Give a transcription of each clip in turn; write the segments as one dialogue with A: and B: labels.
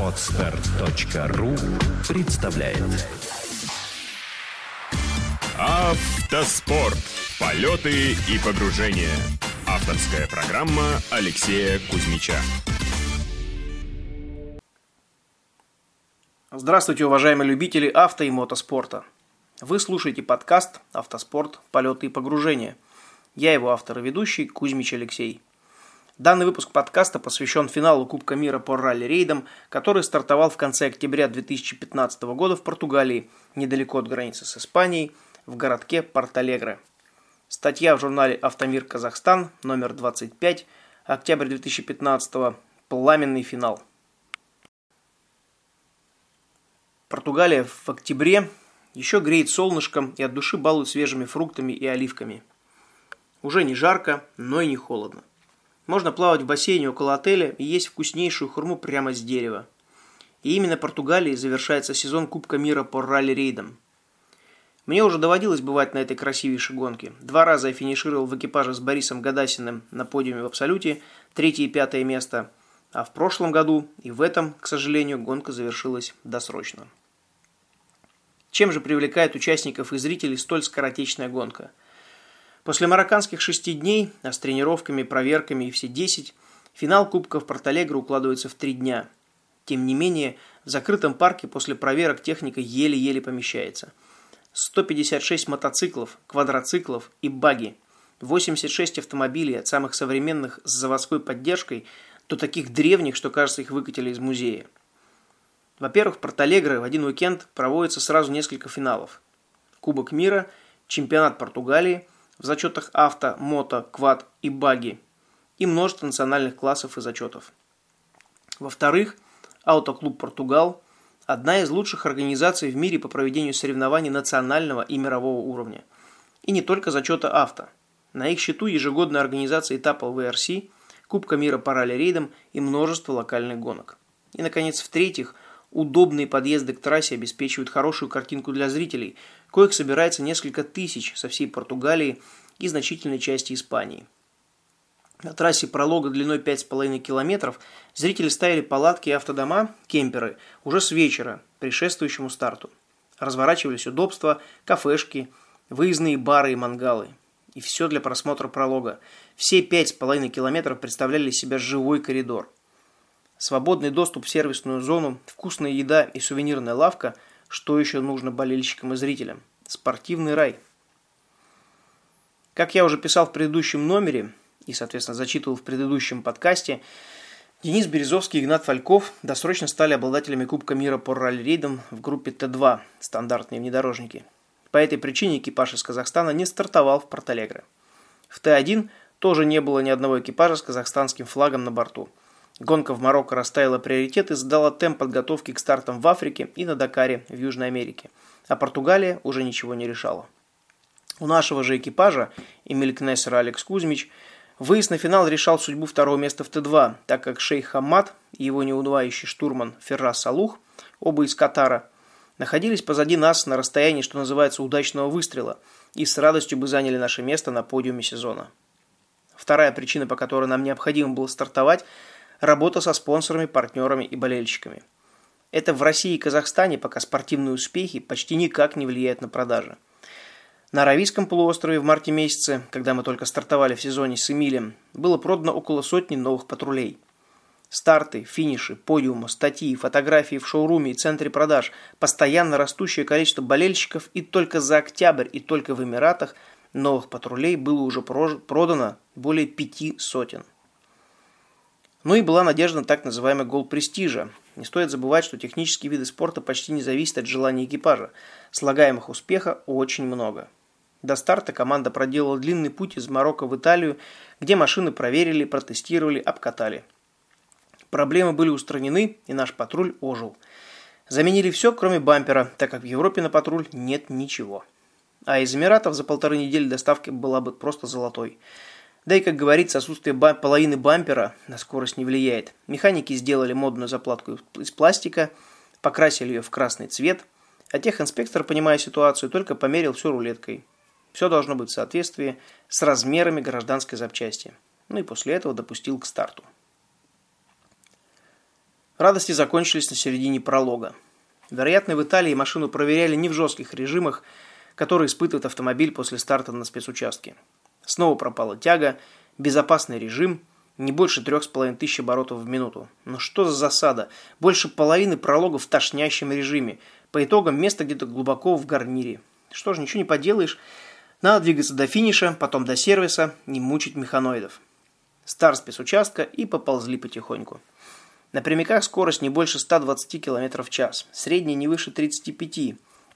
A: Отстар.ру представляет
B: Автоспорт. Полеты и погружения. Авторская программа Алексея Кузьмича.
C: Здравствуйте, уважаемые любители авто и мотоспорта. Вы слушаете подкаст «Автоспорт. Полеты и погружения». Я его автор и ведущий Кузьмич Алексей. Данный выпуск подкаста посвящен финалу Кубка мира по ралли-рейдам, который стартовал в конце октября 2015 года в Португалии, недалеко от границы с Испанией, в городке Порт-Алегре. Статья в журнале «Автомир Казахстан», номер 25, октябрь 2015 «Пламенный финал». Португалия в октябре еще греет солнышком и от души балует свежими фруктами и оливками. Уже не жарко, но и не холодно. Можно плавать в бассейне около отеля и есть вкуснейшую хурму прямо с дерева. И именно Португалии завершается сезон Кубка мира по ралли-рейдам. Мне уже доводилось бывать на этой красивейшей гонке. Два раза я финишировал в экипаже с Борисом Гадасиным на подиуме в Абсолюте, третье и пятое место. А в прошлом году и в этом, к сожалению, гонка завершилась досрочно. Чем же привлекает участников и зрителей столь скоротечная гонка? После марокканских шести дней, а с тренировками, проверками и все десять, финал Кубка в Порталегре укладывается в три дня. Тем не менее, в закрытом парке после проверок техника еле-еле помещается. 156 мотоциклов, квадроциклов и баги, 86 автомобилей от самых современных с заводской поддержкой до таких древних, что кажется их выкатили из музея. Во-первых, в Порталегре в один уикенд проводится сразу несколько финалов. Кубок мира, чемпионат Португалии в зачетах авто, мото, квад и баги и множество национальных классов и зачетов. Во-вторых, Аутоклуб Португал – одна из лучших организаций в мире по проведению соревнований национального и мирового уровня. И не только зачета авто. На их счету ежегодная организация этапов VRC, Кубка мира по ралли-рейдам и множество локальных гонок. И, наконец, в-третьих – Удобные подъезды к трассе обеспечивают хорошую картинку для зрителей, коих собирается несколько тысяч со всей Португалии и значительной части Испании. На трассе пролога длиной 5,5 километров зрители ставили палатки и автодома, кемперы, уже с вечера, предшествующему старту. Разворачивались удобства, кафешки, выездные бары и мангалы. И все для просмотра пролога. Все 5,5 километров представляли себя живой коридор – свободный доступ в сервисную зону, вкусная еда и сувенирная лавка, что еще нужно болельщикам и зрителям. Спортивный рай. Как я уже писал в предыдущем номере и, соответственно, зачитывал в предыдущем подкасте, Денис Березовский и Игнат Фальков досрочно стали обладателями Кубка мира по ралли-рейдам в группе Т2 «Стандартные внедорожники». По этой причине экипаж из Казахстана не стартовал в Порталегре. В Т1 тоже не было ни одного экипажа с казахстанским флагом на борту – Гонка в Марокко расставила приоритет и задала темп подготовки к стартам в Африке и на Дакаре в Южной Америке. А Португалия уже ничего не решала. У нашего же экипажа, Эмиль Кнессер Алекс Кузьмич, выезд на финал решал судьбу второго места в Т2, так как шейх Хаммад и его неудувающий штурман Феррас Салух, оба из Катара, находились позади нас на расстоянии, что называется, удачного выстрела, и с радостью бы заняли наше место на подиуме сезона. Вторая причина, по которой нам необходимо было стартовать – работа со спонсорами, партнерами и болельщиками. Это в России и Казахстане пока спортивные успехи почти никак не влияют на продажи. На Аравийском полуострове в марте месяце, когда мы только стартовали в сезоне с Эмилем, было продано около сотни новых патрулей. Старты, финиши, подиумы, статьи, фотографии в шоуруме и центре продаж, постоянно растущее количество болельщиков и только за октябрь и только в Эмиратах новых патрулей было уже продано более пяти сотен. Ну и была надежда на так называемый гол престижа. Не стоит забывать, что технические виды спорта почти не зависят от желания экипажа. Слагаемых успеха очень много. До старта команда проделала длинный путь из Марокко в Италию, где машины проверили, протестировали, обкатали. Проблемы были устранены, и наш патруль ожил. Заменили все, кроме бампера, так как в Европе на патруль нет ничего. А из Эмиратов за полторы недели доставки была бы просто золотой – да и, как говорится, отсутствие ба половины бампера на скорость не влияет. Механики сделали модную заплатку из пластика, покрасили ее в красный цвет, а техинспектор, понимая ситуацию, только померил все рулеткой. Все должно быть в соответствии с размерами гражданской запчасти. Ну и после этого допустил к старту. Радости закончились на середине пролога. Вероятно, в Италии машину проверяли не в жестких режимах, которые испытывает автомобиль после старта на спецучастке. Снова пропала тяга, безопасный режим, не больше трех с половиной тысяч оборотов в минуту. Но что за засада? Больше половины прологов в тошнящем режиме. По итогам место где-то глубоко в гарнире. Что ж, ничего не поделаешь. Надо двигаться до финиша, потом до сервиса, не мучить механоидов. Старт спецучастка и поползли потихоньку. На прямиках скорость не больше 120 км в час, средняя не выше 35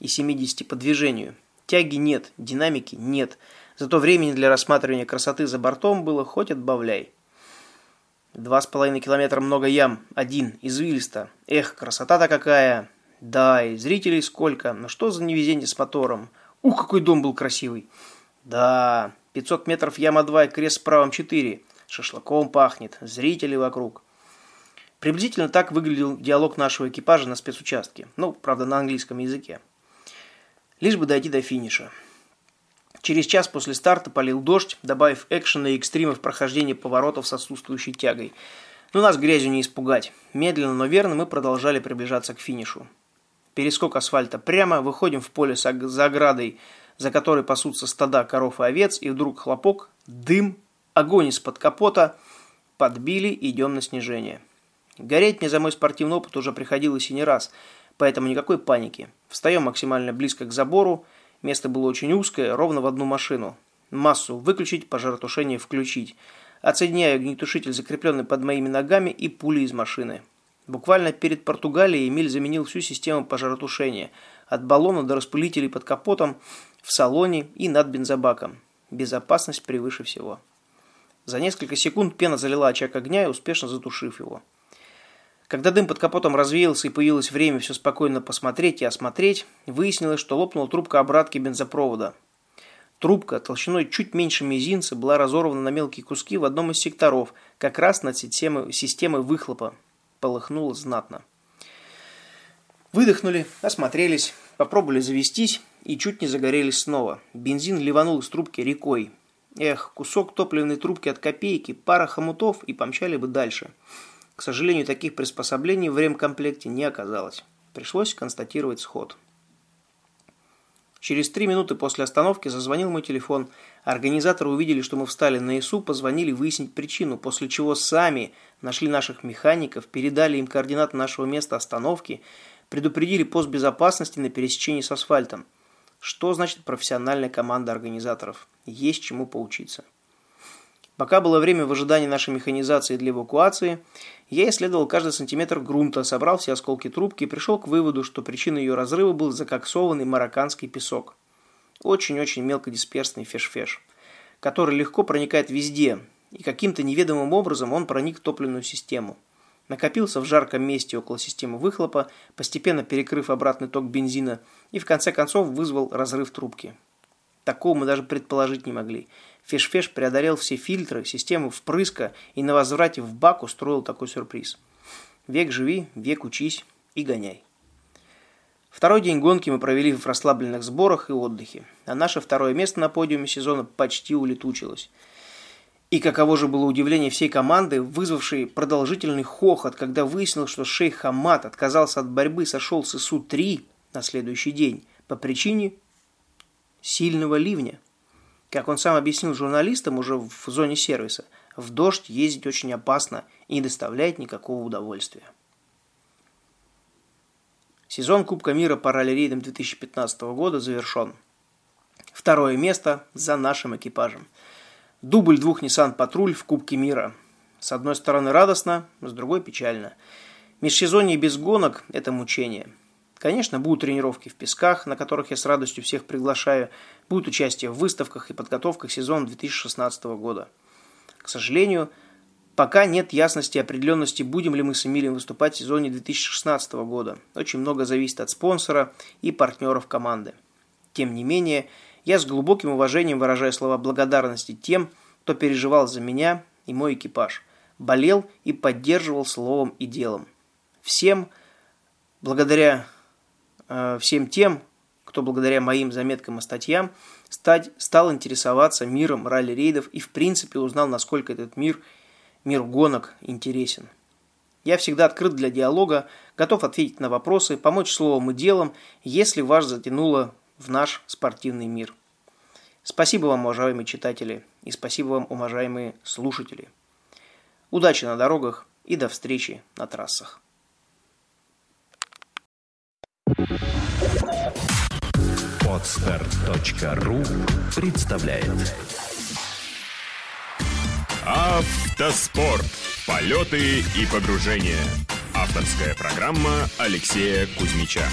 C: и 70 по движению. Тяги нет, динамики нет, зато времени для рассматривания красоты за бортом было хоть отбавляй. Два с половиной километра много ям, один, извилисто. Эх, красота-то какая! Да, и зрителей сколько, но что за невезение с мотором? Ух, какой дом был красивый! Да, 500 метров яма 2 и крест с правом 4. Шашлыком пахнет, зрители вокруг. Приблизительно так выглядел диалог нашего экипажа на спецучастке. Ну, правда, на английском языке. Лишь бы дойти до финиша. Через час после старта полил дождь, добавив экшена и экстрима в прохождение поворотов с отсутствующей тягой. Но нас грязью не испугать. Медленно, но верно мы продолжали приближаться к финишу. Перескок асфальта прямо, выходим в поле за оградой, за которой пасутся стада коров и овец, и вдруг хлопок, дым, огонь из-под капота, подбили, идем на снижение. Гореть мне за мой спортивный опыт уже приходилось и не раз, поэтому никакой паники. Встаем максимально близко к забору, место было очень узкое, ровно в одну машину. Массу выключить, пожаротушение включить. Отсоединяю огнетушитель, закрепленный под моими ногами, и пули из машины. Буквально перед Португалией Эмиль заменил всю систему пожаротушения. От баллона до распылителей под капотом, в салоне и над бензобаком. Безопасность превыше всего. За несколько секунд пена залила очаг огня и успешно затушив его. Когда дым под капотом развеялся и появилось время все спокойно посмотреть и осмотреть, выяснилось, что лопнула трубка обратки бензопровода. Трубка толщиной чуть меньше мизинца была разорвана на мелкие куски в одном из секторов, как раз над системой, системой выхлопа. Полыхнуло знатно. Выдохнули, осмотрелись, попробовали завестись и чуть не загорелись снова. Бензин ливанул из трубки рекой. Эх, кусок топливной трубки от копейки, пара хомутов и помчали бы дальше. К сожалению, таких приспособлений в ремкомплекте не оказалось. Пришлось констатировать сход. Через три минуты после остановки зазвонил мой телефон. Организаторы увидели, что мы встали на ИСУ, позвонили выяснить причину, после чего сами нашли наших механиков, передали им координаты нашего места остановки, предупредили пост безопасности на пересечении с асфальтом. Что значит профессиональная команда организаторов? Есть чему поучиться. Пока было время в ожидании нашей механизации для эвакуации, я исследовал каждый сантиметр грунта, собрал все осколки трубки и пришел к выводу, что причиной ее разрыва был закоксованный марокканский песок. Очень-очень мелкодисперсный феш-феш, который легко проникает везде, и каким-то неведомым образом он проник в топливную систему. Накопился в жарком месте около системы выхлопа, постепенно перекрыв обратный ток бензина, и в конце концов вызвал разрыв трубки. Такого мы даже предположить не могли. Фиш-Феш преодолел все фильтры, систему впрыска и на возврате в бак устроил такой сюрприз. Век живи, век учись и гоняй. Второй день гонки мы провели в расслабленных сборах и отдыхе, а наше второе место на подиуме сезона почти улетучилось. И каково же было удивление всей команды, вызвавшей продолжительный хохот, когда выяснилось, что шейх Хамад отказался от борьбы, сошел с ИСУ-3 на следующий день по причине сильного ливня. Как он сам объяснил журналистам уже в зоне сервиса, в дождь ездить очень опасно и не доставляет никакого удовольствия. Сезон Кубка мира по ралли-рейдам 2015 года завершен. Второе место за нашим экипажем. Дубль двух Nissan Патруль в Кубке мира. С одной стороны радостно, с другой печально. Межсезонье без гонок – это мучение – Конечно, будут тренировки в песках, на которых я с радостью всех приглашаю, будет участие в выставках и подготовках сезона 2016 года. К сожалению, пока нет ясности и определенности, будем ли мы с Эмилием выступать в сезоне 2016 года. Очень много зависит от спонсора и партнеров команды. Тем не менее, я с глубоким уважением выражаю слова благодарности тем, кто переживал за меня и мой экипаж, болел и поддерживал словом и делом. Всем, благодаря всем тем, кто благодаря моим заметкам и статьям стать, стал интересоваться миром ралли-рейдов и в принципе узнал, насколько этот мир, мир гонок, интересен. Я всегда открыт для диалога, готов ответить на вопросы, помочь словом и делом, если вас затянуло в наш спортивный мир. Спасибо вам, уважаемые читатели, и спасибо вам, уважаемые слушатели. Удачи на дорогах и до встречи на трассах.
A: Отстар.ру представляет
B: Автоспорт. Полеты и погружения. Авторская программа Алексея Кузьмича.